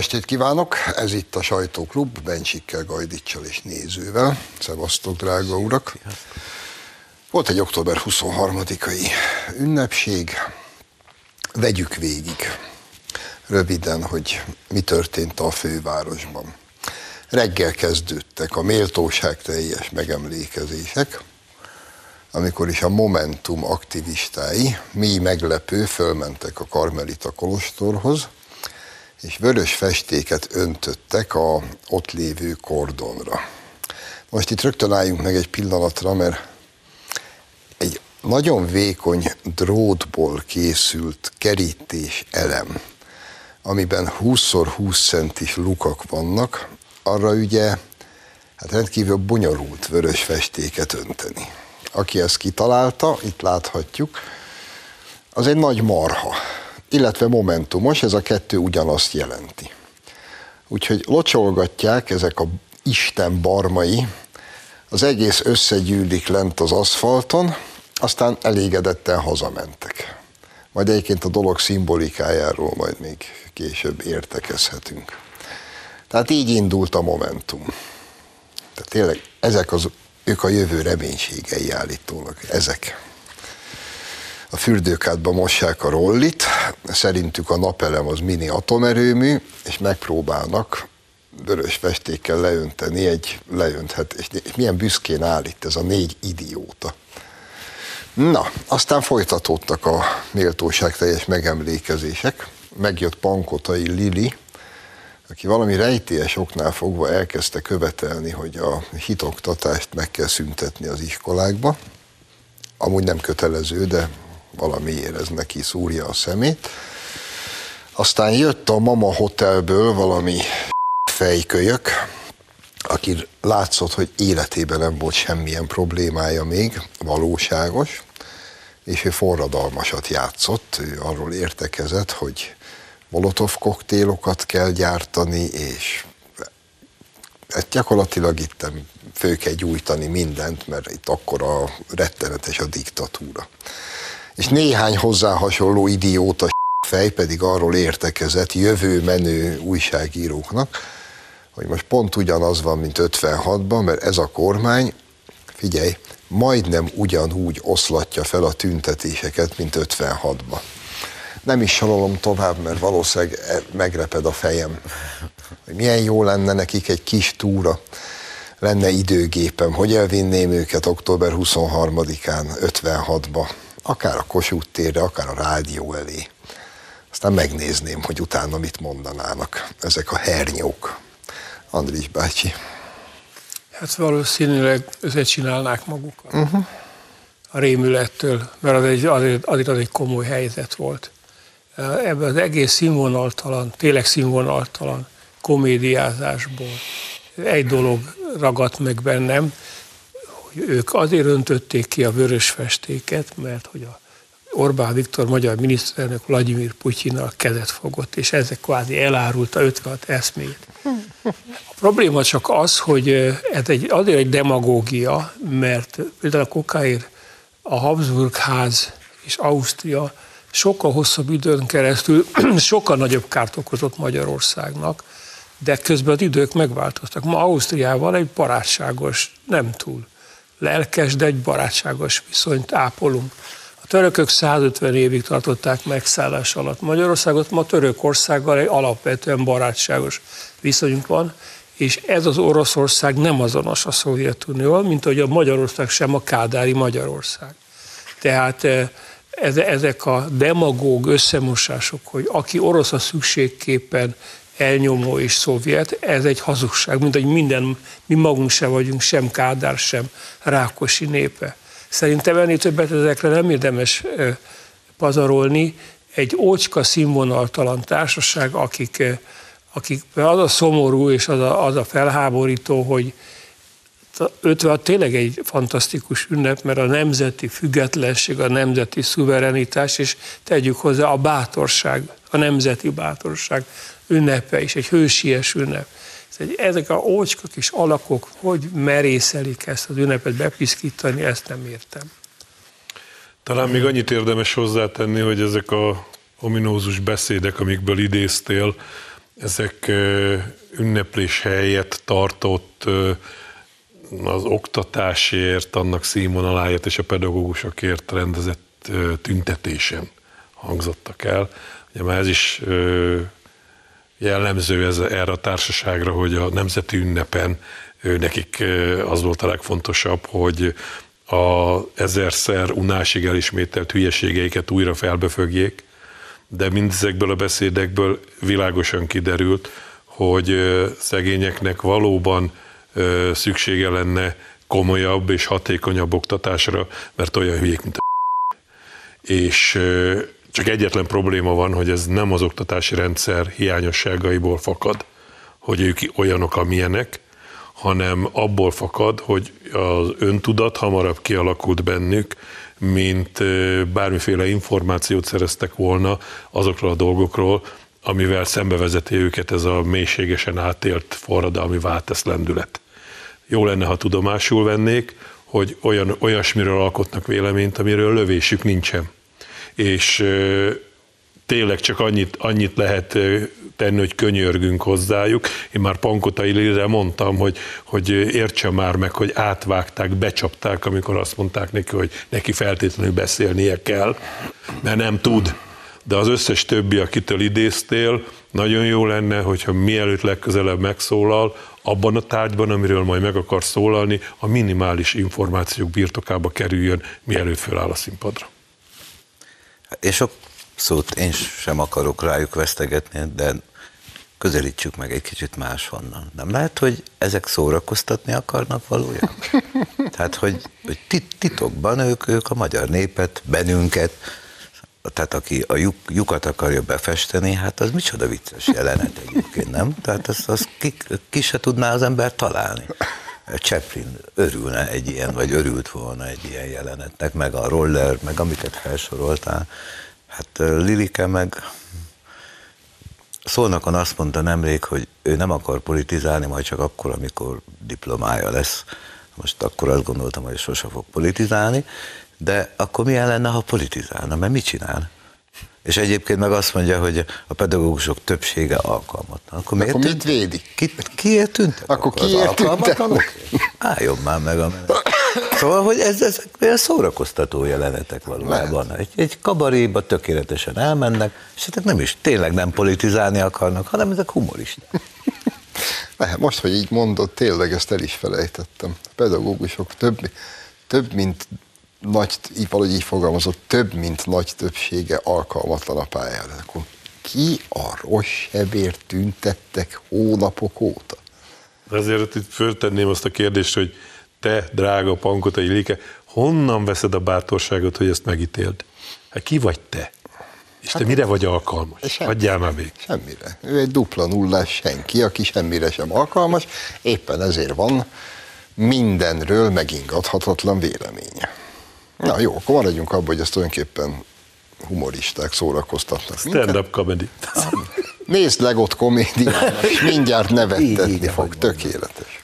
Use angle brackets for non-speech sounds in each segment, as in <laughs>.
estét kívánok! Ez itt a Sajtóklub, Bencsikkel, Gajdicsal és nézővel. Szevasztok, drága urak! Volt egy október 23-ai ünnepség. Vegyük végig röviden, hogy mi történt a fővárosban. Reggel kezdődtek a méltóság teljes megemlékezések, amikor is a Momentum aktivistái, mi meglepő, fölmentek a Karmelita Kolostorhoz, és vörös festéket öntöttek a ott lévő kordonra. Most itt rögtön álljunk meg egy pillanatra, mert egy nagyon vékony drótból készült kerítés elem, amiben 20x20 centis lukak vannak, arra ugye hát rendkívül bonyolult vörös festéket önteni. Aki ezt kitalálta, itt láthatjuk, az egy nagy marha illetve momentumos, ez a kettő ugyanazt jelenti. Úgyhogy locsolgatják ezek a Isten barmai, az egész összegyűlik lent az aszfalton, aztán elégedetten hazamentek. Majd egyébként a dolog szimbolikájáról majd még később értekezhetünk. Tehát így indult a Momentum. Tehát tényleg ezek az, ők a jövő reménységei állítólag, ezek a fürdőkádba mossák a rollit, szerintük a napelem az mini atomerőmű, és megpróbálnak vörös festékkel leönteni egy leönthet, és milyen büszkén állít ez a négy idióta. Na, aztán folytatódtak a méltóság teljes megemlékezések. Megjött Pankotai Lili, aki valami rejtélyes oknál fogva elkezdte követelni, hogy a hitoktatást meg kell szüntetni az iskolákba. Amúgy nem kötelező, de valamiért ez neki szúrja a szemét. Aztán jött a Mama Hotelből valami fejkölyök, aki látszott, hogy életében nem volt semmilyen problémája még, valóságos, és ő forradalmasat játszott, ő arról értekezett, hogy molotov koktélokat kell gyártani, és hát gyakorlatilag itt fő kell gyújtani mindent, mert itt akkor a rettenetes a diktatúra és néhány hozzá hasonló idióta fej pedig arról értekezett jövő menő újságíróknak, hogy most pont ugyanaz van, mint 56-ban, mert ez a kormány, figyelj, majdnem ugyanúgy oszlatja fel a tüntetéseket, mint 56-ban. Nem is sorolom tovább, mert valószínűleg e- megreped a fejem. Hogy milyen jó lenne nekik egy kis túra, lenne időgépem, hogy elvinném őket október 23-án 56-ba akár a Kossuth térre, akár a rádió elé. Aztán megnézném, hogy utána mit mondanának ezek a hernyók. Andris bácsi. Hát valószínűleg összecsinálnák magukat. Uh-huh. A rémülettől, mert az egy, azért, azért az egy komoly helyzet volt. Ebben az egész színvonaltalan, tényleg színvonaltalan komédiázásból egy dolog ragadt meg bennem, ők azért öntötték ki a vörös festéket, mert hogy a Orbán Viktor magyar miniszterelnök Vladimir Putyinnal kezet fogott, és ezek kvázi elárulta 56 eszmét. A probléma csak az, hogy ez egy, azért egy demagógia, mert például a kokáért a Habsburg ház és Ausztria sokkal hosszabb időn keresztül <clears throat> sokkal nagyobb kárt okozott Magyarországnak, de közben az idők megváltoztak. Ma Ausztriával egy barátságos, nem túl lelkes, de egy barátságos viszonyt ápolunk. A törökök 150 évig tartották megszállás alatt Magyarországot, ma Törökországgal egy alapvetően barátságos viszonyunk van, és ez az Oroszország nem azonos a Szovjetunióval, mint ahogy a Magyarország sem a kádári Magyarország. Tehát eh, ezek a demagóg összemosások, hogy aki orosz a szükségképpen elnyomó és szovjet, ez egy hazugság, mint hogy minden, mi magunk se vagyunk, sem Kádár, sem Rákosi népe. Szerintem ennél többet ezekre nem érdemes pazarolni. Egy ócska színvonaltalan társaság, akik, akik az a szomorú és az a, az a felháborító, hogy 56 tényleg egy fantasztikus ünnep, mert a nemzeti függetlenség, a nemzeti szuverenitás, és tegyük hozzá a bátorság, a nemzeti bátorság ünnepe is, egy hősies ünnep. Ezek a ócska kis alakok, hogy merészelik ezt az ünnepet bepiszkítani, ezt nem értem. Talán még annyit érdemes hozzátenni, hogy ezek a ominózus beszédek, amikből idéztél, ezek ünneplés helyet tartott az oktatásért, annak színvonaláért és a pedagógusokért rendezett tüntetésen hangzottak el. Ugye már ez is jellemző ez, erre a társaságra, hogy a nemzeti ünnepen nekik az volt a legfontosabb, hogy a ezerszer unásig elismételt hülyeségeiket újra felbefögjék, de mindezekből a beszédekből világosan kiderült, hogy szegényeknek valóban szüksége lenne komolyabb és hatékonyabb oktatásra, mert olyan hülyék, mint a <laughs> és csak egyetlen probléma van, hogy ez nem az oktatási rendszer hiányosságaiból fakad, hogy ők olyanok, amilyenek, hanem abból fakad, hogy az öntudat hamarabb kialakult bennük, mint bármiféle információt szereztek volna azokról a dolgokról, amivel szembevezeti őket ez a mélységesen átélt forradalmi váltesz lendület. Jó lenne, ha tudomásul vennék, hogy olyan, olyasmiről alkotnak véleményt, amiről lövésük nincsen. És tényleg csak annyit, annyit lehet tenni, hogy könyörgünk hozzájuk. Én már Pankotai Lilre mondtam, hogy, hogy értse már meg, hogy átvágták, becsapták, amikor azt mondták neki, hogy neki feltétlenül beszélnie kell, mert nem tud. De az összes többi, akitől idéztél, nagyon jó lenne, hogyha mielőtt legközelebb megszólal, abban a tárgyban, amiről majd meg akar szólalni, a minimális információk birtokába kerüljön, mielőtt föláll a színpadra. És sok szót én sem akarok rájuk vesztegetni, de közelítsük meg egy kicsit máshonnan. Nem lehet, hogy ezek szórakoztatni akarnak valójában? <laughs> Tehát, hogy, hogy titokban ők, ők a magyar népet, bennünket, tehát aki a lyuk, lyukat akarja befesteni, hát az micsoda vicces jelenet egyébként, nem? Tehát azt, azt ki, ki se tudná az ember találni. Chaplin örülne egy ilyen, vagy örült volna egy ilyen jelenetnek, meg a roller, meg amiket felsoroltál. Hát Lilike meg Szolnokon azt mondta nemrég, hogy ő nem akar politizálni, majd csak akkor, amikor diplomája lesz. Most akkor azt gondoltam, hogy sose fog politizálni, de akkor milyen lenne, ha politizálna, mert mit csinál? És egyébként meg azt mondja, hogy a pedagógusok többsége alkalmatlan. Akkor miért Akkor mit védi? Ki, kiért tűntek? Akkor kiért tűntek? Álljon már meg a menet. Szóval, hogy ez, ez olyan szórakoztató jelenetek valójában. Egy, egy kabaréba tökéletesen elmennek, és ezek nem is, tényleg nem politizálni akarnak, hanem ezek humoristák. <laughs> Lehet, most, hogy így mondod, tényleg ezt el is felejtettem. A pedagógusok több, több mint nagy, valahogy így fogalmazott, több, mint nagy többsége alkalmatlan a pályára. Akkor ki a rossz sebért tüntettek hónapok óta? De azért itt föltenném azt a kérdést, hogy te, drága Pankotai Like, honnan veszed a bátorságot, hogy ezt megítéld? Hát ki vagy te? És hát te mire vagy alkalmas? Semmi, Adjál már még. Semmire. Ő egy dupla nullás senki, aki semmire sem alkalmas, éppen ezért van mindenről megingathatatlan véleménye. Na jó, akkor maradjunk abban, hogy ezt tulajdonképpen humoristák szórakoztatnak. Stand-up comedy. Nézd legott komédiának, és mindjárt nevettetni fog, tökéletes.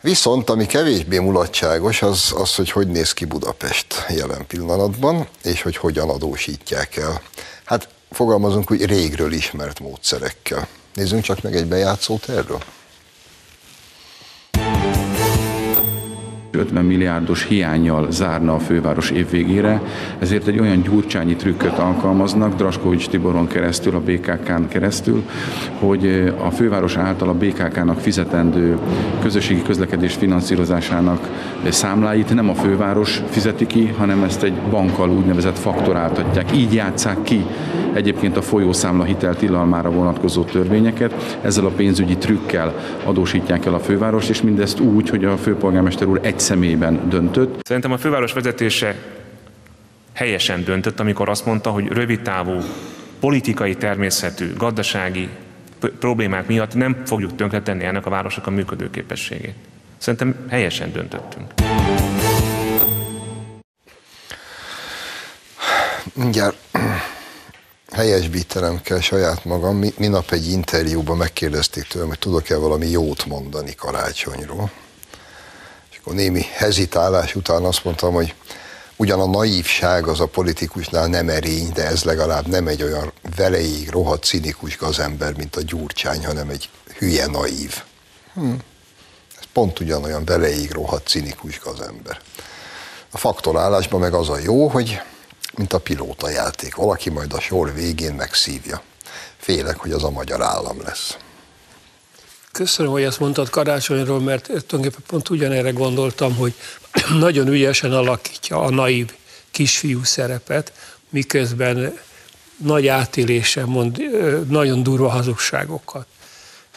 Viszont ami kevésbé mulatságos, az, az, hogy hogy néz ki Budapest jelen pillanatban, és hogy hogyan adósítják el. Hát fogalmazunk úgy régről ismert módszerekkel. Nézzünk csak meg egy bejátszót erről. 50 milliárdos hiányjal zárna a főváros évvégére, ezért egy olyan gyurcsányi trükköt alkalmaznak, Draskovics Tiboron keresztül, a BKK-n keresztül, hogy a főváros által a BKK-nak fizetendő közösségi közlekedés finanszírozásának számláit nem a főváros fizeti ki, hanem ezt egy bankkal úgynevezett faktoráltatják. Így játszák ki egyébként a folyószámla hitel tilalmára vonatkozó törvényeket, ezzel a pénzügyi trükkel adósítják el a főváros, és mindezt úgy, hogy a főpolgármester úr egy személyben döntött. Szerintem a főváros vezetése helyesen döntött, amikor azt mondta, hogy rövidtávú politikai természetű, gazdasági problémák miatt nem fogjuk tönkretenni ennek a városnak a működőképességét. Szerintem helyesen döntöttünk. Mindjárt helyesbítenem kell saját magam. Minap egy interjúban megkérdezték tőlem, hogy tudok-e valami jót mondani karácsonyról. És akkor némi hezitálás után azt mondtam, hogy Ugyan a naívság az a politikusnál nem erény, de ez legalább nem egy olyan veleig rohadt cinikus gazember, mint a Gyurcsány, hanem egy hülye naív. Hm. Ez pont ugyanolyan veleig rohadt cinikus gazember. A faktorálásban meg az a jó, hogy mint a pilóta játék. Valaki majd a sor végén megszívja. Félek, hogy az a magyar állam lesz. Köszönöm, hogy ezt mondtad karácsonyról, mert tulajdonképpen pont ugyanerre gondoltam, hogy <clears throat> nagyon ügyesen alakítja a naív kisfiú szerepet, miközben nagy átélése mond nagyon durva hazugságokat.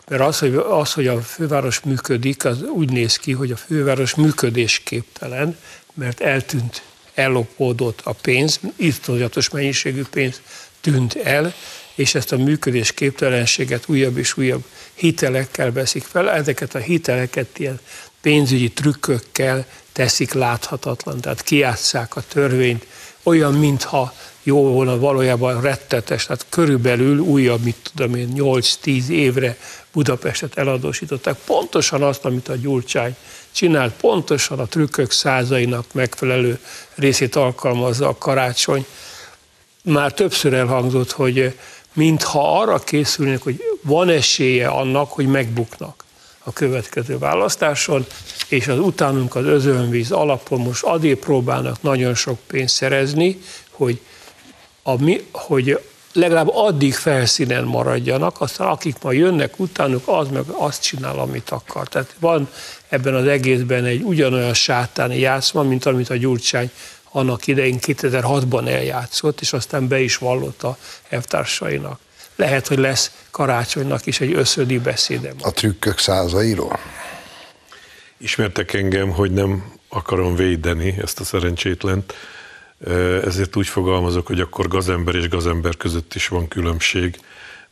Mert az hogy, az, hogy a főváros működik, az úgy néz ki, hogy a főváros működésképtelen, mert eltűnt, ellopódott a pénz, iszonyatos mennyiségű pénz tűnt el, és ezt a működés képtelenséget újabb és újabb hitelekkel veszik fel. Ezeket a hiteleket ilyen pénzügyi trükkökkel teszik láthatatlan, tehát kiátszák a törvényt, olyan, mintha jó volna valójában rettetes, tehát körülbelül újabb, mit tudom én, 8-10 évre Budapestet eladósították. Pontosan azt, amit a Gyurcsány csinált, pontosan a trükkök százainak megfelelő részét alkalmazza a karácsony. Már többször elhangzott, hogy mintha arra készülnek, hogy van esélye annak, hogy megbuknak a következő választáson, és az utánunk az özönvíz alapon most adé próbálnak nagyon sok pénzt szerezni, hogy, a, hogy legalább addig felszínen maradjanak, aztán akik ma jönnek utánuk, az meg azt csinál, amit akar. Tehát van ebben az egészben egy ugyanolyan sátáni játszma, mint amit a Gyurcsány annak idején 2006-ban eljátszott, és aztán be is vallott a elvtársainak. Lehet, hogy lesz karácsonynak is egy összödi beszédem. A trükkök százairól? Ismertek engem, hogy nem akarom védeni ezt a szerencsétlent, ezért úgy fogalmazok, hogy akkor gazember és gazember között is van különbség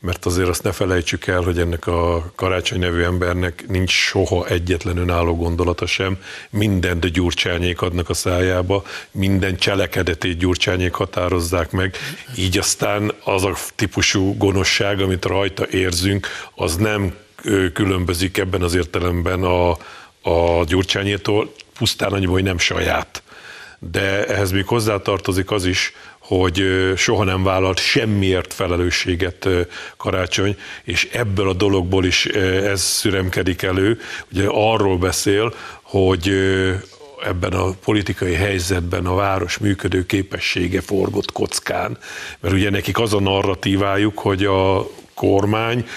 mert azért azt ne felejtsük el, hogy ennek a karácsony nevű embernek nincs soha egyetlen önálló gondolata sem, mindent gyurcsányék adnak a szájába, minden cselekedetét gyurcsányék határozzák meg, így aztán az a típusú gonoszság, amit rajta érzünk, az nem különbözik ebben az értelemben a, a gyurcsányétól, pusztán annyi, hogy nem saját. De ehhez még hozzátartozik az is, hogy soha nem vállalt semmiért felelősséget karácsony, és ebből a dologból is ez szüremkedik elő. Ugye arról beszél, hogy ebben a politikai helyzetben a város működő képessége forgott kockán. Mert ugye nekik az a narratívájuk, hogy a kormány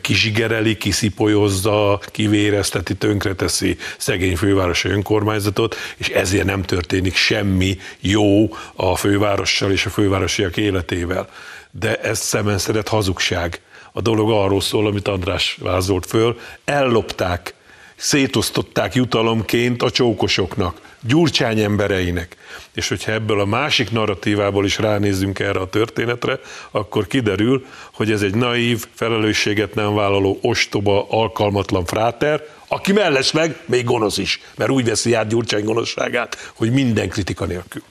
kizsigereli, kiszipolyozza, kivérezteti, tönkreteszi szegény fővárosi önkormányzatot, és ezért nem történik semmi jó a fővárossal és a fővárosiak életével. De ez szemenszedett hazugság. A dolog arról szól, amit András vázolt föl, ellopták, szétosztották jutalomként a csókosoknak, Gyurcsány embereinek. És hogyha ebből a másik narratívából is ránézzünk erre a történetre, akkor kiderül, hogy ez egy naív, felelősséget nem vállaló, ostoba, alkalmatlan fráter, aki mellesleg még gonosz is, mert úgy veszi át Gyurcsány gonoszságát, hogy minden kritika nélkül.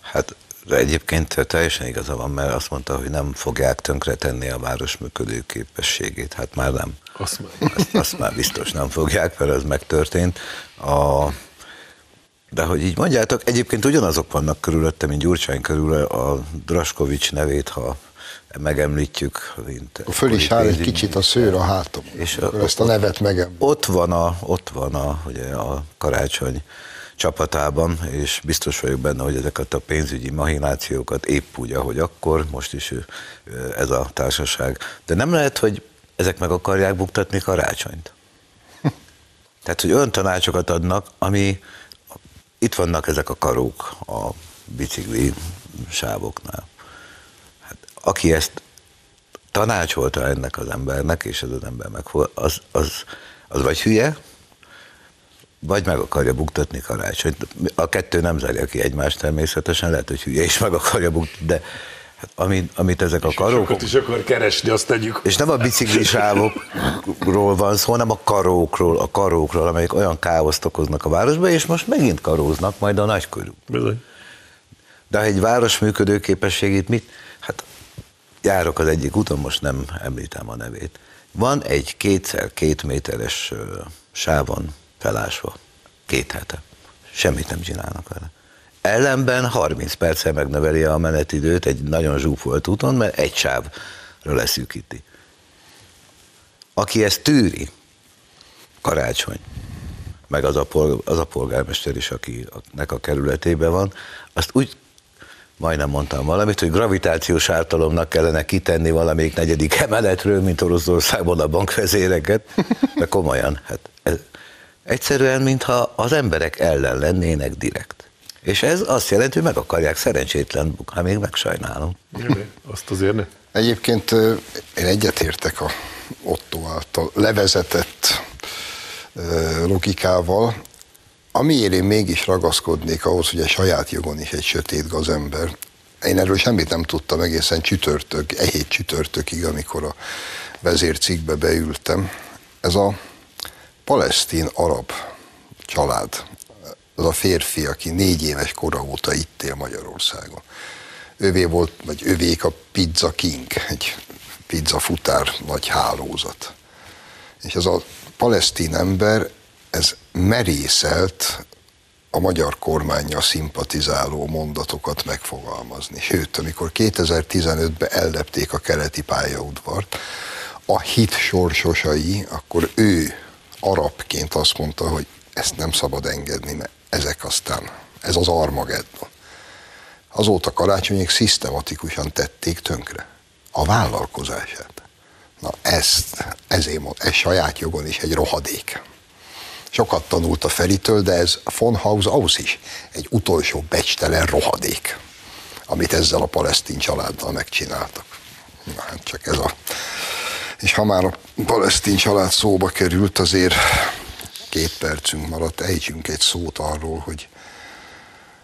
Hát de egyébként teljesen igaza van, mert azt mondta, hogy nem fogják tönkretenni a város működő képességét. Hát már nem. Azt már. Azt, azt már biztos nem fogják, mert ez megtörtént. A, de hogy így mondjátok, egyébként ugyanazok vannak körülötte, mint Gyurcsány körül a Draskovics nevét, ha megemlítjük. Mint Föl is áll egy kicsit a szőr a hátom, és a, ezt a nevet megemlítjük. Ott van a, ott van a, ugye a karácsony csapatában, és biztos vagyok benne, hogy ezeket a pénzügyi mahinációkat épp úgy, ahogy akkor, most is ez a társaság. De nem lehet, hogy ezek meg akarják buktatni karácsonyt. <laughs> Tehát, hogy olyan tanácsokat adnak, ami itt vannak ezek a karók a bicikli sávoknál. Hát, aki ezt tanácsolta ennek az embernek, és ez az ember meg az, az, az vagy hülye, vagy meg akarja buktatni karácsonyt. A kettő nem zárja ki egymást természetesen, lehet, hogy hülye is meg akarja buktatni, de Hát, amit, amit ezek a karók... is akar keresni, azt tegyük. És nem a biciklisávokról van szó, hanem a karókról, a karókról, amelyek olyan káoszt okoznak a városba, és most megint karóznak majd a nagykörű. Bizony. De ha egy város működő képességét mit? Hát járok az egyik úton, most nem említem a nevét. Van egy kétszer két méteres sávon felásva. Két hete. Semmit nem csinálnak vele. Ellenben 30 perccel megnöveli a menetidőt egy nagyon zsúfolt úton, mert egy sávra leszűkíti. Aki ezt tűri, karácsony, meg az a, polg- az a polgármester is, akinek a kerületében van, azt úgy majdnem mondtam valamit, hogy gravitációs ártalomnak kellene kitenni valamelyik negyedik emeletről, mint Oroszországban a bankvezéreket, de komolyan, hát ez egyszerűen, mintha az emberek ellen lennének direkt. És ez azt jelenti, hogy meg akarják szerencsétlen hát még megsajnálom. Azt azért ne. Egyébként én egyetértek a Otto által levezetett logikával, amiért én mégis ragaszkodnék ahhoz, hogy a saját jogon is egy sötét gazember. Én erről semmit nem tudtam egészen csütörtök, egy hét csütörtökig, amikor a vezércikbe beültem. Ez a palesztin-arab család, az a férfi, aki négy éves kora óta itt él Magyarországon. Ővé volt, vagy övék a Pizza King, egy pizza futár nagy hálózat. És ez a palesztin ember, ez merészelt a magyar kormánya szimpatizáló mondatokat megfogalmazni. Sőt, amikor 2015-ben ellepték a keleti pályaudvart, a hit sorsosai, akkor ő arabként azt mondta, hogy ezt nem szabad engedni, mert aztán, ez az Armageddon. Azóta karácsonyék szisztematikusan tették tönkre a vállalkozását. Na ezt, ezért mond, ez saját jogon is egy rohadék. Sokat tanult a Feritől, de ez von Haus is egy utolsó becstelen rohadék, amit ezzel a palesztin családdal megcsináltak. Na hát csak ez a... És ha már a palesztin család szóba került, azért két percünk maradt, ejtsünk egy szót arról, hogy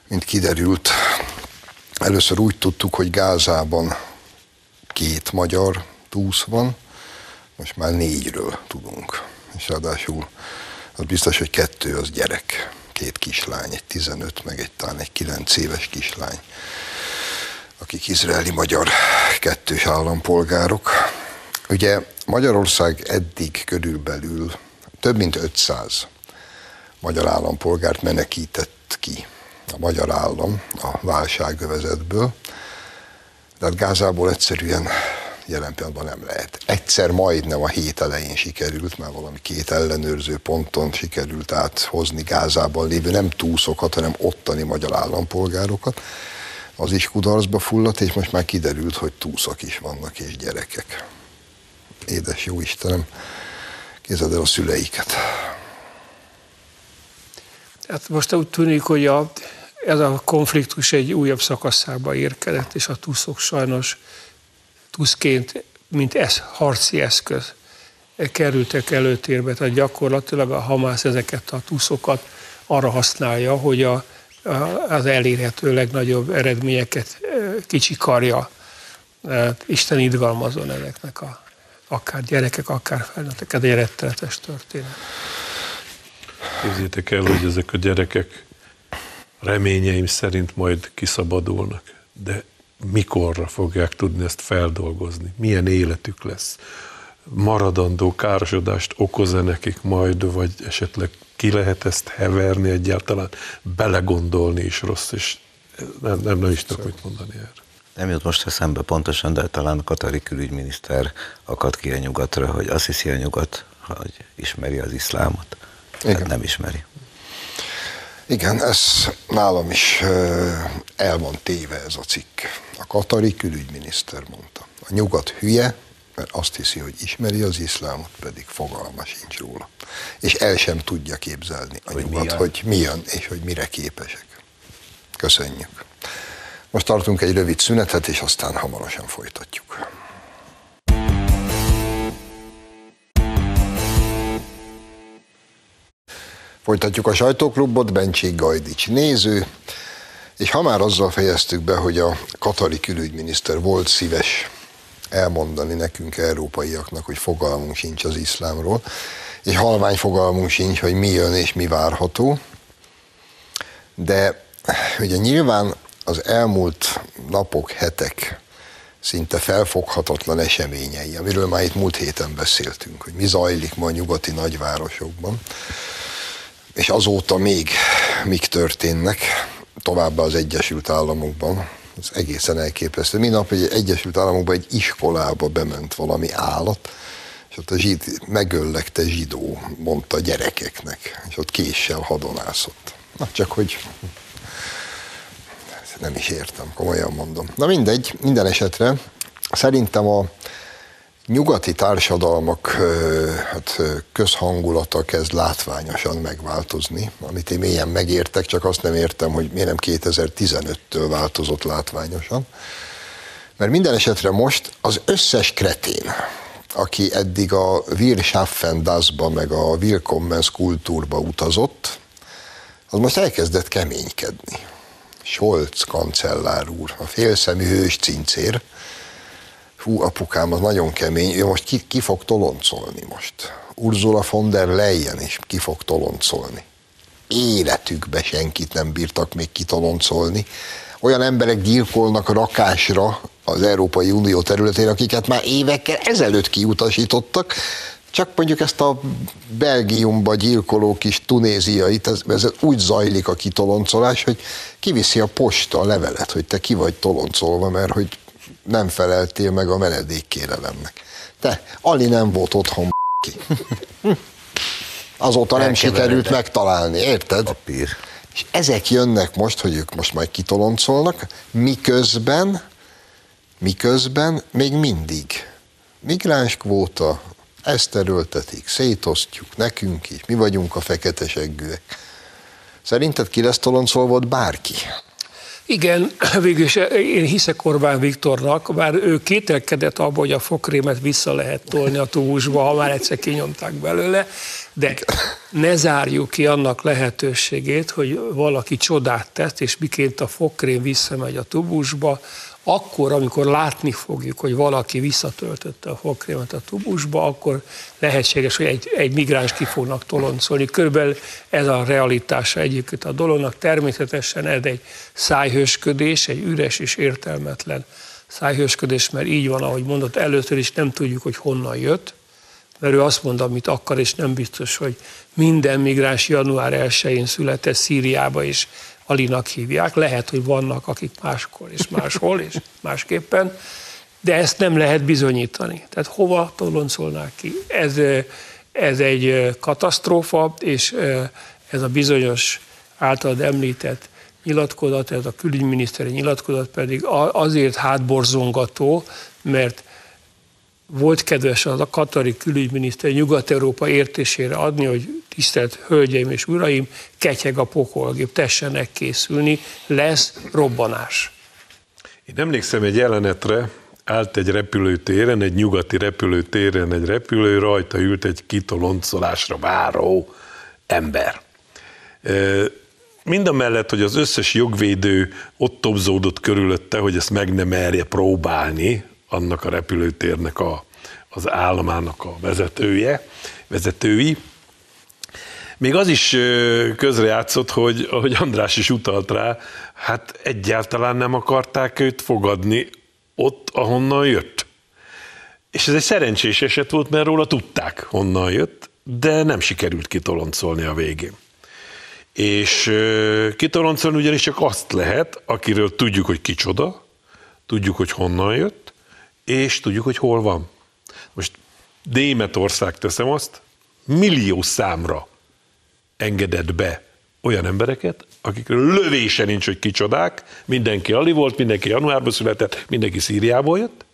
mint kiderült, először úgy tudtuk, hogy Gázában két magyar túsz van, most már négyről tudunk. És ráadásul az biztos, hogy kettő az gyerek, két kislány, egy 15, meg egy talán egy 9 éves kislány, akik izraeli magyar kettős állampolgárok. Ugye Magyarország eddig körülbelül több mint 500 magyar állampolgárt menekített ki a magyar állam a válságövezetből, de hát Gázából egyszerűen jelen pillanatban nem lehet. Egyszer majdnem a hét elején sikerült, mert valami két ellenőrző ponton sikerült áthozni Gázában lévő nem túszokat, hanem ottani magyar állampolgárokat. Az is kudarcba fulladt, és most már kiderült, hogy túszak is vannak, és gyerekek. Édes jó Istenem, kézed el a szüleiket. Hát most úgy tűnik, hogy a, ez a konfliktus egy újabb szakaszába érkezett, és a túszok sajnos tuszként, mint ez, harci eszköz kerültek előtérbe. Tehát gyakorlatilag a Hamász ezeket a túszokat arra használja, hogy a, a, az elérhető legnagyobb eredményeket kicsikarja. Isten idgalmazon ezeknek a akár gyerekek, akár felnőttek. Ez egy rettenetes történet. Képzétek el, hogy ezek a gyerekek reményeim szerint majd kiszabadulnak, de mikorra fogják tudni ezt feldolgozni, milyen életük lesz, maradandó károsodást okoz-e nekik majd, vagy esetleg ki lehet ezt heverni egyáltalán, belegondolni is rossz, és nem, nem, nem is tudok mit mondani erre. Nem jut most eszembe pontosan, de talán a Katari külügyminiszter akad ki a nyugatra, hogy azt hiszi a nyugat, hogy ismeri az iszlámot. Igen. Hát nem ismeri. Igen, ez nálam is el van téve ez a cikk. A katari külügyminiszter mondta. A nyugat hülye, mert azt hiszi, hogy ismeri az iszlámot, pedig fogalma sincs róla. És el sem tudja képzelni a hogy nyugat, milyen. hogy milyen és hogy mire képesek. Köszönjük. Most tartunk egy rövid szünetet, és aztán hamarosan folytatjuk. Folytatjuk a sajtóklubot, Bencsik Gajdics néző, és ha már azzal fejeztük be, hogy a katari külügyminiszter volt szíves elmondani nekünk, európaiaknak, hogy fogalmunk sincs az iszlámról, és halvány fogalmunk sincs, hogy mi jön és mi várható, de ugye nyilván az elmúlt napok, hetek szinte felfoghatatlan eseményei, amiről már itt múlt héten beszéltünk, hogy mi zajlik ma a nyugati nagyvárosokban, és azóta még mik történnek, továbbá az Egyesült Államokban. Ez egészen elképesztő. Minap egy Egyesült Államokban egy iskolába bement valami állat, és ott a zsid, megöllekte zsidó, mondta gyerekeknek, és ott késsel hadonászott. Na, csak hogy nem is értem, komolyan mondom. Na mindegy, minden esetre szerintem a nyugati társadalmak hát, közhangulata kezd látványosan megváltozni, amit én mélyen megértek, csak azt nem értem, hogy miért nem 2015-től változott látványosan. Mert minden esetre most az összes kretén, aki eddig a Wir schaffen das-ba, meg a Willkommens kultúrba utazott, az most elkezdett keménykedni. Scholz kancellár úr, a félszemű hős cincér, hú, apukám, az nagyon kemény, ő most ki, ki fog toloncolni most. Ursula von der Leyen is ki fog toloncolni. Életükbe senkit nem bírtak még kitoloncolni. Olyan emberek gyilkolnak rakásra az Európai Unió területén, akiket már évekkel ezelőtt kiutasítottak, csak mondjuk ezt a Belgiumba gyilkoló kis tunéziait, ez, ez úgy zajlik a kitoloncolás, hogy kiviszi a posta a levelet, hogy te ki vagy toloncolva, mert hogy nem feleltél meg a menedékkérelemnek. Te, Ali nem volt otthon <laughs> ki. Azóta nem sikerült megtalálni, érted? Papír. És ezek jönnek most, hogy ők most majd kitoloncolnak, miközben, miközben még mindig migráns kvóta, ezt erőltetik, szétosztjuk nekünk is, mi vagyunk a fekete seggűek. Szerinted ki lesz toloncolva bárki? Igen, <clears throat> végülis én hiszek Orbán Viktornak, bár ő kételkedett abban, hogy a fokrémet vissza lehet tolni a túlhúsba, ha már egyszer kinyomták belőle, de ne zárjuk ki annak lehetőségét, hogy valaki csodát tesz, és miként a fokrém visszamegy a tubusba, akkor, amikor látni fogjuk, hogy valaki visszatöltötte a fogkrémet a tubusba, akkor lehetséges, hogy egy, egy migráns ki fognak toloncolni. Körülbelül ez a realitása egyébként a dolognak. Természetesen ez egy szájhősködés, egy üres és értelmetlen szájhősködés, mert így van, ahogy mondott, először is nem tudjuk, hogy honnan jött, mert ő azt mondta, amit akar, és nem biztos, hogy minden migráns január 1-én született Szíriába, és Alinak hívják. Lehet, hogy vannak, akik máskor és máshol, és másképpen, de ezt nem lehet bizonyítani. Tehát hova toloncolnák ki? Ez, ez egy katasztrófa, és ez a bizonyos általad említett nyilatkozat, ez a külügyminiszteri nyilatkozat pedig azért hátborzongató, mert volt kedves az a katari külügyminiszter Nyugat-Európa értésére adni, hogy tisztelt hölgyeim és uraim, ketyeg a pokolgép, tessenek készülni, lesz robbanás. Én emlékszem egy jelenetre, állt egy repülőtéren, egy nyugati repülőtéren egy repülő, rajta ült egy kitoloncolásra váró ember. Mind a mellett, hogy az összes jogvédő ott tobzódott körülötte, hogy ezt meg nem merje próbálni, annak a repülőtérnek a, az államának a vezetője, vezetői. Még az is közrejátszott, hogy ahogy András is utalt rá, hát egyáltalán nem akarták őt fogadni ott, ahonnan jött. És ez egy szerencsés eset volt, mert róla tudták, honnan jött, de nem sikerült kitoloncolni a végén. És kitoloncolni ugyanis csak azt lehet, akiről tudjuk, hogy kicsoda, tudjuk, hogy honnan jött, és tudjuk, hogy hol van. Most Németország teszem azt, millió számra engedett be olyan embereket, akikről lövése nincs, hogy kicsodák, mindenki Ali volt, mindenki januárban született, mindenki Szíriából jött,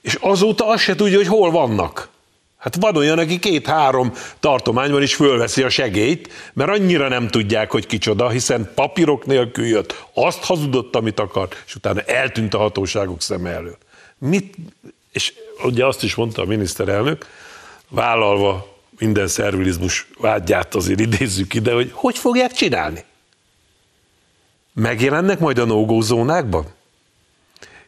és azóta azt se tudja, hogy hol vannak. Hát van olyan, aki két-három tartományban is fölveszi a segélyt, mert annyira nem tudják, hogy kicsoda, hiszen papírok nélkül jött, azt hazudott, amit akart, és utána eltűnt a hatóságok szeme elől. Mit, és ugye azt is mondta a miniszterelnök, vállalva minden szervilizmus vágyát azért idézzük ide, hogy hogy fogják csinálni? Megjelennek majd a no zónákban?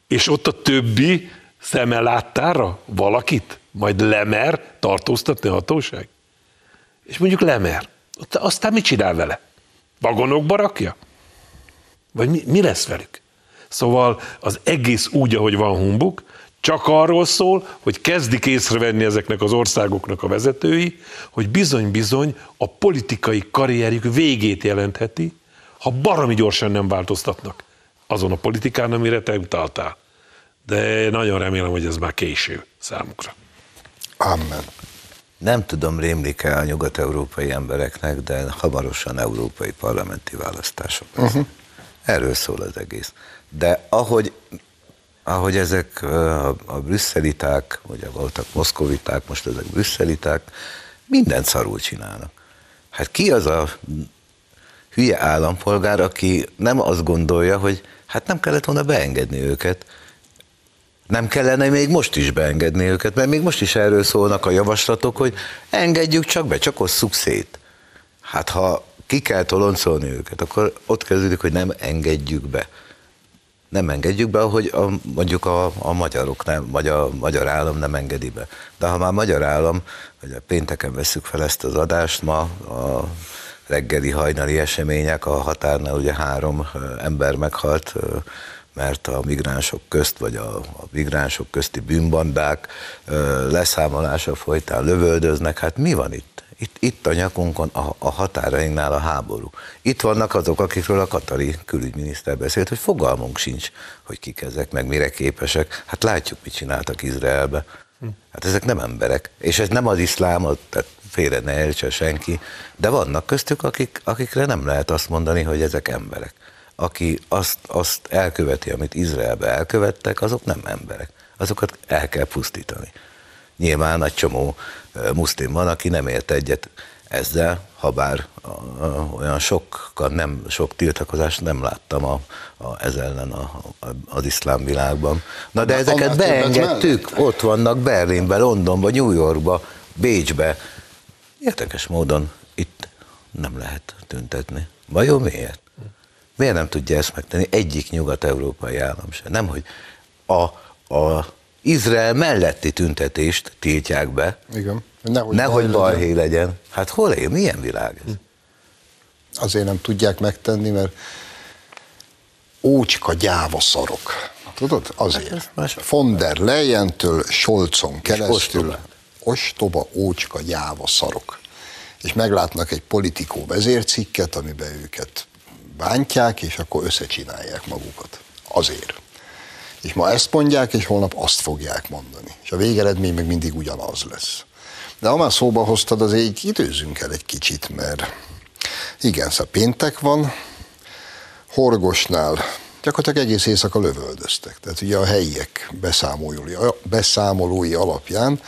És ott a többi szeme láttára valakit? Majd lemer tartóztatni a hatóság? És mondjuk lemer. Aztán mit csinál vele? Vagonokba rakja? Vagy mi, mi lesz velük? Szóval az egész úgy, ahogy van humbuk, csak arról szól, hogy kezdik észrevenni ezeknek az országoknak a vezetői, hogy bizony-bizony a politikai karrierjük végét jelentheti, ha baromi gyorsan nem változtatnak azon a politikán, amire te utaltál. De nagyon remélem, hogy ez már késő számukra. Amen. Nem tudom, rémlik-e a nyugat-európai embereknek, de hamarosan európai parlamenti választások. Uh-huh. Erről szól az egész. De ahogy, ahogy ezek a, brüsszeliták, ugye voltak moszkoviták, most ezek brüsszeliták, mindent szarul csinálnak. Hát ki az a hülye állampolgár, aki nem azt gondolja, hogy hát nem kellett volna beengedni őket, nem kellene még most is beengedni őket, mert még most is erről szólnak a javaslatok, hogy engedjük csak be, csak osszuk szét. Hát ha ki kell toloncolni őket, akkor ott kezdődik, hogy nem engedjük be. Nem engedjük be, ahogy a, mondjuk a, a magyarok nem, vagy a magyar állam nem engedi be. De ha már magyar állam, vagy a pénteken veszük fel ezt az adást, ma a reggeli hajnali események, a határnál ugye három ember meghalt, mert a migránsok közt, vagy a, a migránsok közti bűnbandák leszámolása folytán lövöldöznek. Hát mi van itt? Itt, itt a nyakunkon, a, a határainknál a háború. Itt vannak azok, akikről a katari külügyminiszter beszélt, hogy fogalmunk sincs, hogy kik ezek, meg mire képesek. Hát látjuk, mit csináltak Izraelbe. Hát ezek nem emberek. És ez nem az iszlám, tehát félre ne elcse senki, de vannak köztük, akik, akikre nem lehet azt mondani, hogy ezek emberek aki azt, azt elköveti, amit Izraelbe elkövettek, azok nem emberek. Azokat el kell pusztítani. Nyilván nagy csomó muszlim van, aki nem ért egyet ezzel, ha bár olyan sokkal nem, sok tiltakozást nem láttam a, a, ez ellen a, a, az iszlám világban. Na de, de ezeket beengedtük, ott vannak Berlinben, Londonban, New Yorkban, Bécsbe. Érdekes módon itt nem lehet tüntetni. Vajon miért? Miért nem tudja ezt megtenni egyik nyugat-európai állam sem? Nem, hogy a, a Izrael melletti tüntetést tiltják be, Igen. Nehogy, nehogy balhé legyen. legyen. Hát hol él? Milyen világ ez? Azért nem tudják megtenni, mert ócska gyáva szarok. Tudod? Azért. Hát Von der Leyen-től Scholzon keresztül ostoba, ócska gyáva szarok. És meglátnak egy politikó vezércikket, amiben őket bántják, és akkor összecsinálják magukat. Azért. És ma ezt mondják, és holnap azt fogják mondani. És a végeredmény meg mindig ugyanaz lesz. De ha már szóba hoztad, azért így időzünk el egy kicsit, mert igen, szóval péntek van, Horgosnál gyakorlatilag egész éjszaka lövöldöztek. Tehát ugye a helyiek beszámolói, beszámolói alapján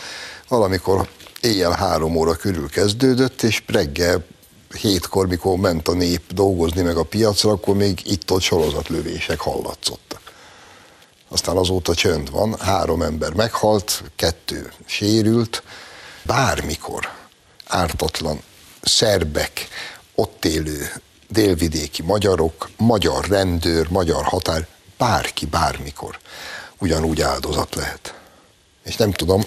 valamikor éjjel három óra körül kezdődött, és reggel hétkor, mikor ment a nép dolgozni meg a piacra, akkor még itt-ott sorozatlövések hallatszottak. Aztán azóta csönd van, három ember meghalt, kettő sérült, bármikor ártatlan szerbek, ott élő délvidéki magyarok, magyar rendőr, magyar határ, bárki bármikor ugyanúgy áldozat lehet. És nem tudom,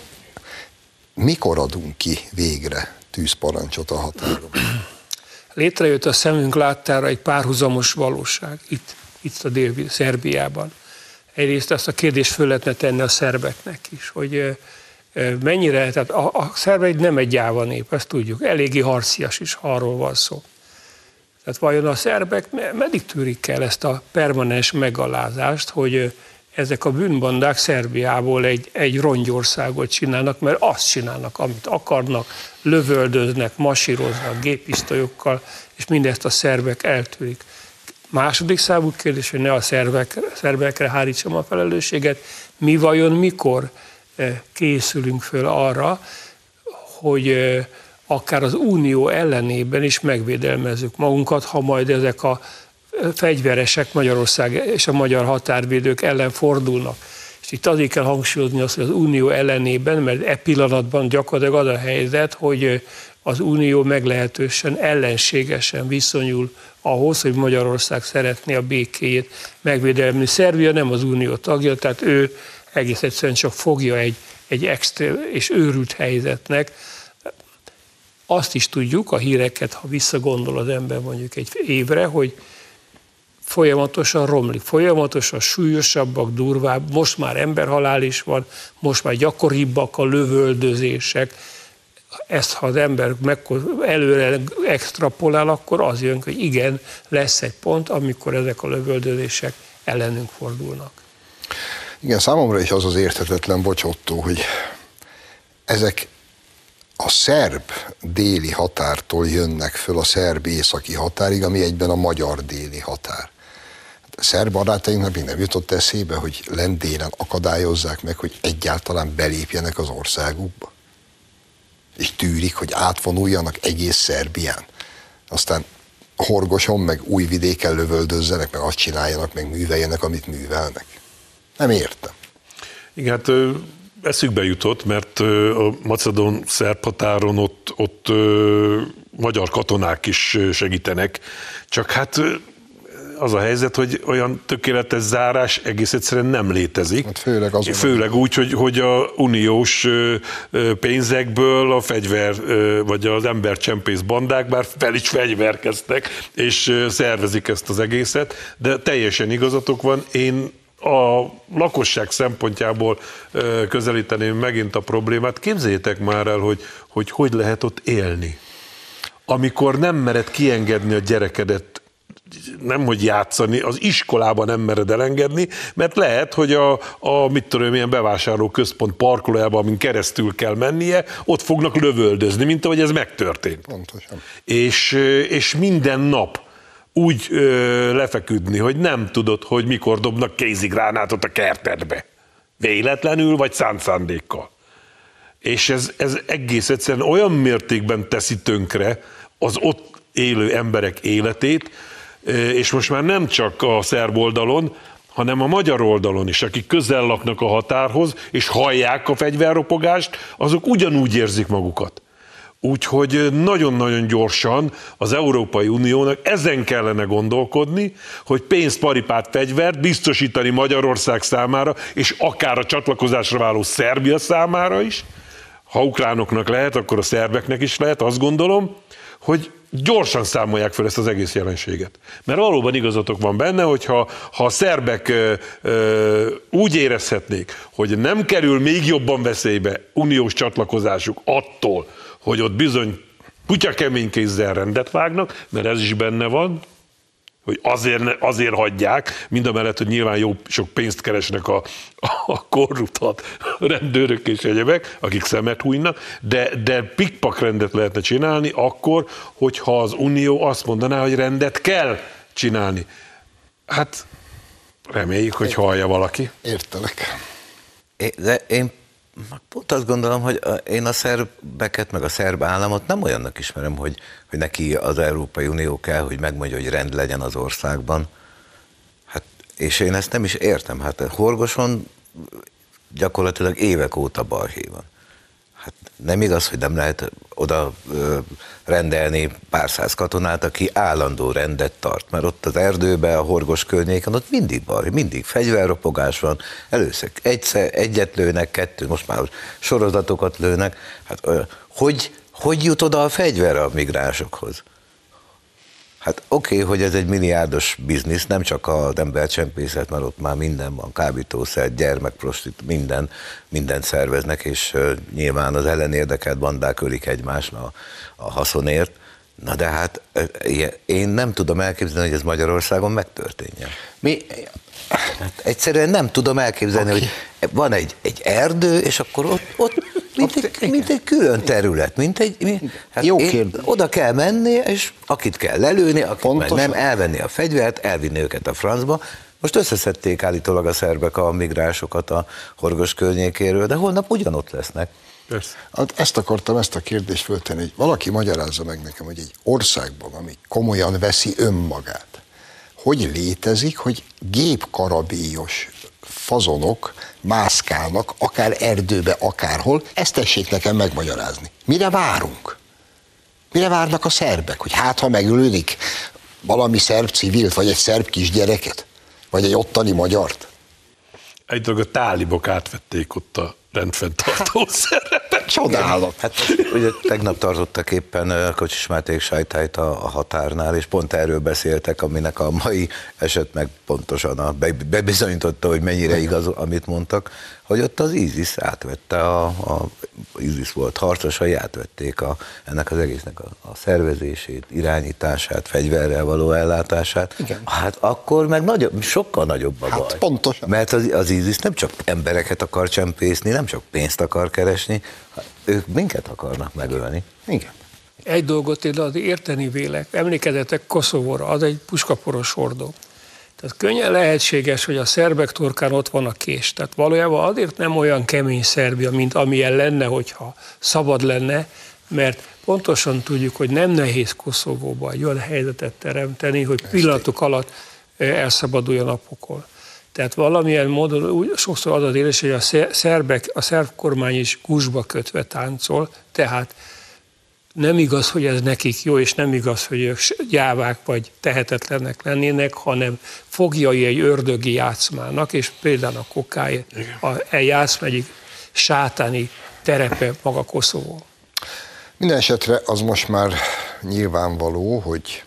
mikor adunk ki végre tűzparancsot a határon létrejött a szemünk láttára egy párhuzamos valóság itt, itt a dél Szerbiában. Egyrészt ezt a kérdést föl lehetne tenni a szerbeknek is, hogy mennyire, tehát a, a szerbek nem egy gyáva nép, ezt tudjuk, eléggé harcias is, ha arról van szó. Tehát vajon a szerbek meddig tűrik el ezt a permanens megalázást, hogy ezek a bűnbandák Szerbiából egy, egy rongyországot csinálnak, mert azt csinálnak, amit akarnak, lövöldöznek, masíroznak gépisztolyokkal, és mindezt a szerbek eltűrik. Második számú kérdés, hogy ne a szervek, szervekre hárítsam a felelősséget, mi vajon mikor eh, készülünk föl arra, hogy eh, akár az unió ellenében is megvédelmezzük magunkat, ha majd ezek a fegyveresek Magyarország és a magyar határvédők ellen fordulnak. És itt azért kell hangsúlyozni azt, hogy az Unió ellenében, mert e pillanatban gyakorlatilag az a helyzet, hogy az Unió meglehetősen ellenségesen viszonyul ahhoz, hogy Magyarország szeretné a békéjét megvédelmi. Szerbia nem az Unió tagja, tehát ő egész egyszerűen csak fogja egy, egy extra és őrült helyzetnek. Azt is tudjuk, a híreket, ha visszagondol az ember mondjuk egy évre, hogy folyamatosan romlik, folyamatosan súlyosabbak, durvább, most már emberhalál is van, most már gyakoribbak a lövöldözések. Ezt ha az ember előre extrapolál, akkor az jön, hogy igen, lesz egy pont, amikor ezek a lövöldözések ellenünk fordulnak. Igen, számomra is az az érthetetlen bocsottó, hogy ezek a szerb déli határtól jönnek föl a szerb északi határig, ami egyben a magyar déli határ. A szerb barátainknak még nem jutott eszébe, hogy lendélen akadályozzák meg, hogy egyáltalán belépjenek az országukba. És tűrik, hogy átvonuljanak egész Szerbián. Aztán horgoson, meg új vidéken lövöldözzenek, meg azt csináljanak, meg műveljenek, amit művelnek. Nem értem. Igen, hát eszükbe jutott, mert a macedon szerb határon ott, ott magyar katonák is segítenek, csak hát az a helyzet, hogy olyan tökéletes zárás egész egyszerűen nem létezik. Hát főleg, azon főleg úgy, hogy, hogy a uniós pénzekből a fegyver, vagy az embercsempész bandák már fel is fegyverkeztek, és szervezik ezt az egészet, de teljesen igazatok van, én a lakosság szempontjából közelíteném megint a problémát. Képzeljétek már el, hogy, hogy hogy lehet ott élni. Amikor nem mered kiengedni a gyerekedet nem hogy játszani, az iskolában nem mered elengedni, mert lehet, hogy a, a mit tudom, milyen bevásárló központ parkolójában, amin keresztül kell mennie, ott fognak lövöldözni, mint ahogy ez megtörtént. Pontosan. És, és minden nap úgy ö, lefeküdni, hogy nem tudod, hogy mikor dobnak kézigránátot a kertedbe. Véletlenül, vagy szánt szándékkal. És ez, ez egész egyszerűen olyan mértékben teszi tönkre az ott élő emberek életét, és most már nem csak a szerb oldalon, hanem a magyar oldalon is, akik közel laknak a határhoz, és hallják a fegyverropogást, azok ugyanúgy érzik magukat. Úgyhogy nagyon-nagyon gyorsan az Európai Uniónak ezen kellene gondolkodni, hogy pénzt, paripát, fegyvert biztosítani Magyarország számára, és akár a csatlakozásra váló Szerbia számára is. Ha ukránoknak lehet, akkor a szerbeknek is lehet, azt gondolom, hogy gyorsan számolják fel ezt az egész jelenséget. Mert valóban igazatok van benne, hogy ha, ha a szerbek ö, ö, úgy érezhetnék, hogy nem kerül még jobban veszélybe uniós csatlakozásuk attól, hogy ott bizony kutya kemény kézzel rendet vágnak, mert ez is benne van, hogy azért, azért hagyják, mind a mellett, hogy nyilván jó sok pénzt keresnek a, a korruptat rendőrök és egyebek, akik szemet hújnak, de, de pikpak rendet lehetne csinálni akkor, hogyha az Unió azt mondaná, hogy rendet kell csinálni. Hát reméljük, hogy hallja valaki. Értelek. De én Pont azt gondolom, hogy én a szerbeket, meg a szerb államot nem olyannak ismerem, hogy, hogy neki az Európai Unió kell, hogy megmondja, hogy rend legyen az országban. Hát, és én ezt nem is értem. Hát Horgoson gyakorlatilag évek óta balhé van. Hát nem igaz, hogy nem lehet oda rendelni pár száz katonát, aki állandó rendet tart, mert ott az erdőben, a horgos környéken, ott mindig bar, mindig fegyverropogás van, először egyszer, egyet lőnek, kettő, most már sorozatokat lőnek, hát hogy, hogy jut oda a fegyver a migránsokhoz? Hát oké, okay, hogy ez egy milliárdos biznisz, nem csak az embercsempészet, mert ott már minden van, kábítószer, gyermekprostit, minden, mindent szerveznek, és nyilván az ellenérdekelt bandák ölik egymást a, a haszonért. Na de hát én nem tudom elképzelni, hogy ez Magyarországon megtörténjen. Mi? Hát egyszerűen nem tudom elképzelni, okay. hogy van egy, egy erdő, és akkor ott, ott <laughs> mint egy, mint egy külön terület, mint egy, mi, hát Jó én, oda kell menni, és akit kell lelőni, akit meg nem, elvenni a fegyvert, elvinni őket a francba. Most összeszedték állítólag a szerbek a migránsokat a horgos környékéről, de holnap ugyanott lesznek. Persze. Hát ezt akartam, ezt a kérdést föltenni, hogy valaki magyarázza meg nekem, hogy egy országban, ami komolyan veszi önmagát, hogy létezik, hogy gépkarabélyos fazonok mászkálnak, akár erdőbe, akárhol, ezt tessék nekem megmagyarázni. Mire várunk? Mire várnak a szerbek? Hogy hát, ha megülődik valami szerb civilt, vagy egy szerb kisgyereket? Vagy egy ottani magyart? Egy dolog, a tálibok átvették ott a rendfenntartó szerepet. Csodálom. Hát ugye tegnap tartottak éppen Kocsis Máték sajtájt a, a határnál, és pont erről beszéltek, aminek a mai eset meg pontosan a, be, bebizonyította, hogy mennyire igaz, amit mondtak, hogy ott az ISIS átvette, a, a ISIS volt harcosai, átvették a, ennek az egésznek a, a szervezését, irányítását, fegyverrel való ellátását. Igen. Hát akkor meg nagyobb, sokkal nagyobb a Hát baj. pontosan. Mert az, az ISIS nem csak embereket akar csempészni, nem csak pénzt akar keresni, ők minket akarnak megölni. Igen. Egy dolgot én az érteni vélek. Emlékezetek Koszovóra, az egy puskaporos hordó. Tehát könnyen lehetséges, hogy a szerbek torkán ott van a kés. Tehát valójában azért nem olyan kemény Szerbia, mint amilyen lenne, hogyha szabad lenne, mert pontosan tudjuk, hogy nem nehéz Koszovóba egy olyan helyzetet teremteni, hogy pillanatok alatt eh, elszabaduljon a pokol. Tehát valamilyen módon úgy, sokszor az az érzés, hogy a szer- szerbek, a szerb kormány is gusba kötve táncol, tehát nem igaz, hogy ez nekik jó, és nem igaz, hogy ők gyávák vagy tehetetlenek lennének, hanem fogjai egy ördögi játszmának, és például a kokája, a, játszma egyik sátáni terepe maga Koszovó. Minden esetre az most már nyilvánvaló, hogy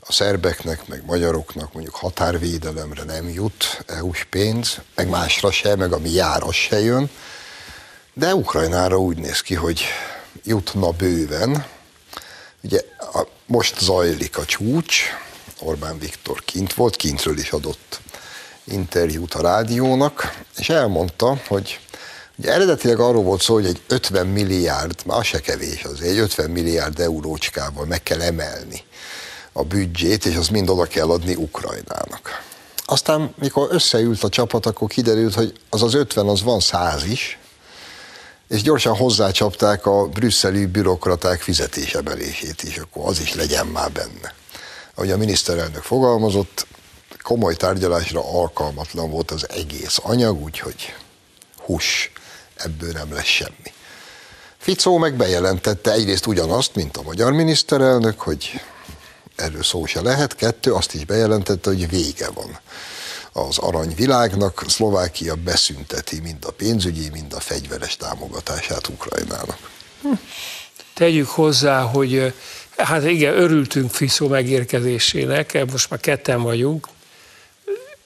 a szerbeknek, meg magyaroknak mondjuk határvédelemre nem jut EU-s pénz, meg másra se, meg ami jár, az se jön, de Ukrajnára úgy néz ki, hogy jutna bőven. Ugye a, most zajlik a csúcs, Orbán Viktor kint volt, kintről is adott interjút a rádiónak, és elmondta, hogy ugye eredetileg arról volt szó, hogy egy 50 milliárd, már az se kevés az, egy 50 milliárd eurócskával meg kell emelni a büdzsét, és az mind oda kell adni Ukrajnának. Aztán, mikor összeült a csapat, akkor kiderült, hogy az az 50, az van 100 is, és gyorsan hozzácsapták a brüsszeli bürokraták fizetésemelését is, akkor az is legyen már benne. Ahogy a miniszterelnök fogalmazott, komoly tárgyalásra alkalmatlan volt az egész anyag, úgyhogy hús, ebből nem lesz semmi. Ficó meg bejelentette egyrészt ugyanazt, mint a magyar miniszterelnök, hogy erről szó se lehet, kettő, azt is bejelentette, hogy vége van az aranyvilágnak, Szlovákia beszünteti mind a pénzügyi, mind a fegyveres támogatását Ukrajnának. Tegyük hozzá, hogy hát igen, örültünk Fiszó megérkezésének, most már ketten vagyunk.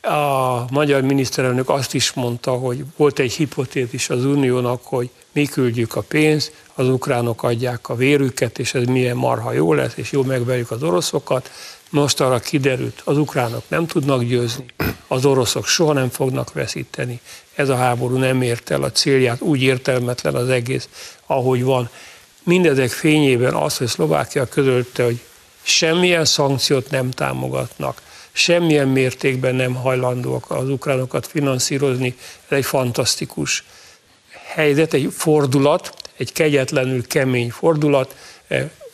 A magyar miniszterelnök azt is mondta, hogy volt egy hipotézis az uniónak, hogy mi küldjük a pénzt, az ukránok adják a vérüket, és ez milyen marha jó lesz, és jó megverjük az oroszokat. Most arra kiderült, az ukránok nem tudnak győzni, az oroszok soha nem fognak veszíteni. Ez a háború nem ért el a célját, úgy értelmetlen az egész, ahogy van. Mindezek fényében az, hogy Szlovákia közölte, hogy semmilyen szankciót nem támogatnak, semmilyen mértékben nem hajlandóak az ukránokat finanszírozni, ez egy fantasztikus helyzet, egy fordulat, egy kegyetlenül kemény fordulat,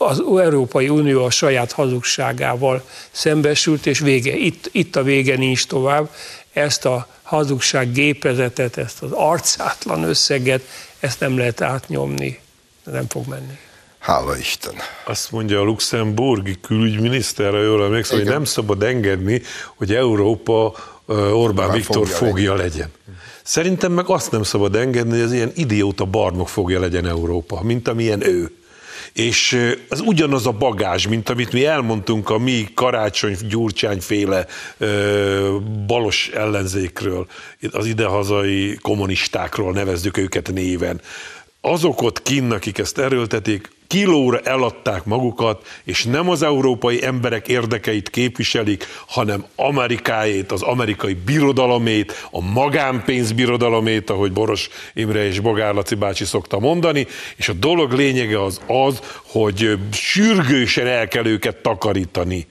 az Európai Unió a saját hazugságával szembesült, és vége. Itt, itt a vége nincs tovább. Ezt a hazugság gépezetet, ezt az arcátlan összeget, ezt nem lehet átnyomni. Nem fog menni. Hála Isten. Azt mondja a luxemburgi külügyminiszter, jól emlékszem, hogy nem szabad engedni, hogy Európa Orbán Már Viktor fogja fogja legyen. Szerintem meg azt nem szabad engedni, hogy az ilyen idióta barnok fogja legyen Európa, mint amilyen ő. És az ugyanaz a bagázs, mint amit mi elmondtunk a mi karácsony gyurcsányféle balos ellenzékről, az idehazai kommunistákról nevezzük őket néven. Azok ott kinn, akik ezt erőltetik, kilóra eladták magukat, és nem az európai emberek érdekeit képviselik, hanem Amerikáét, az amerikai birodalomét, a magánpénzbirodalomét, ahogy Boros Imre és Bogár Laci bácsi szokta mondani, és a dolog lényege az az, hogy sürgősen el kell őket takarítani.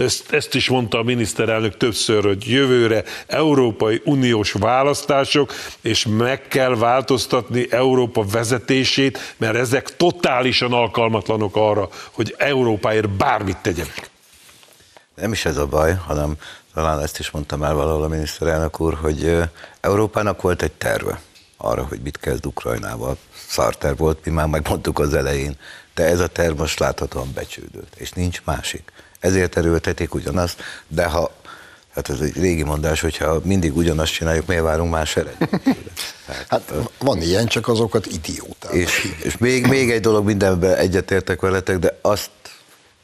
Ezt, ezt is mondta a miniszterelnök többször, hogy jövőre Európai Uniós választások, és meg kell változtatni Európa vezetését, mert ezek totálisan alkalmatlanok arra, hogy Európáért bármit tegyenek. Nem is ez a baj, hanem talán ezt is mondtam el valahol a miniszterelnök úr, hogy Európának volt egy terve arra, hogy mit kezd Ukrajnával. Szarter volt, mi már megmondtuk az elején, de ez a terv most láthatóan becsődült, és nincs másik. Ezért erőltetik ugyanazt, de ha, hát ez egy régi mondás, hogyha mindig ugyanazt csináljuk, miért várunk más eredményt? Tehát, <laughs> Hát van ilyen, csak azokat idióták. és, és még, még egy dolog, mindenben egyetértek veletek, de azt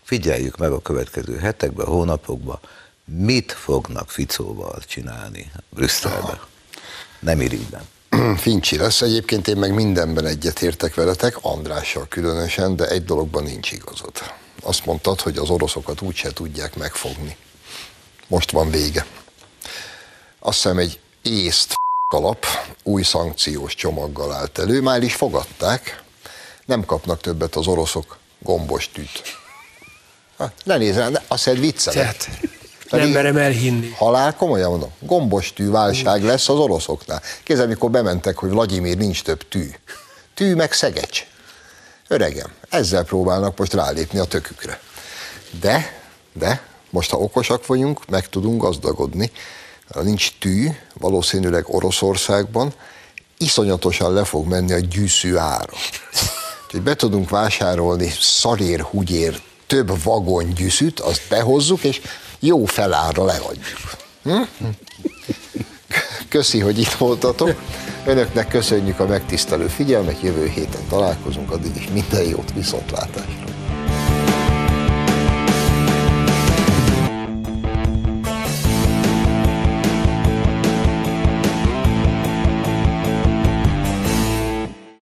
figyeljük meg a következő hetekben, hónapokban, mit fognak Ficóval csinálni Brüsszelben. Nem irigyben. <clears throat> Fincsi lesz. Egyébként én meg mindenben egyetértek veletek, Andrással különösen, de egy dologban nincs igazad. Azt mondtad, hogy az oroszokat úgyse tudják megfogni. Most van vége. Azt hiszem egy észt alap új szankciós csomaggal állt elő, már is fogadták, nem kapnak többet az oroszok gombos tűt. Hát, ne nézz rá, azt hiszed viccelek. Tehát nem merem elhinni. Halál, komolyan mondom, gombos tű válság lesz az oroszoknál. Kézzel, amikor bementek, hogy Vladimir nincs több tű. Tű meg szegecs. Öregem, ezzel próbálnak most rálépni a tökükre. De, de, most ha okosak vagyunk, meg tudunk gazdagodni. Nincs tű, valószínűleg Oroszországban, iszonyatosan le fog menni a gyűszű ára. Úgyhogy be tudunk vásárolni szarér, húgyér, több vagon gyűszűt, azt behozzuk, és jó felára leadjuk. Hm? Köszi, hogy itt voltatok. Önöknek köszönjük a megtisztelő figyelmet, jövő héten találkozunk, addig is minden jót, viszontlátásra.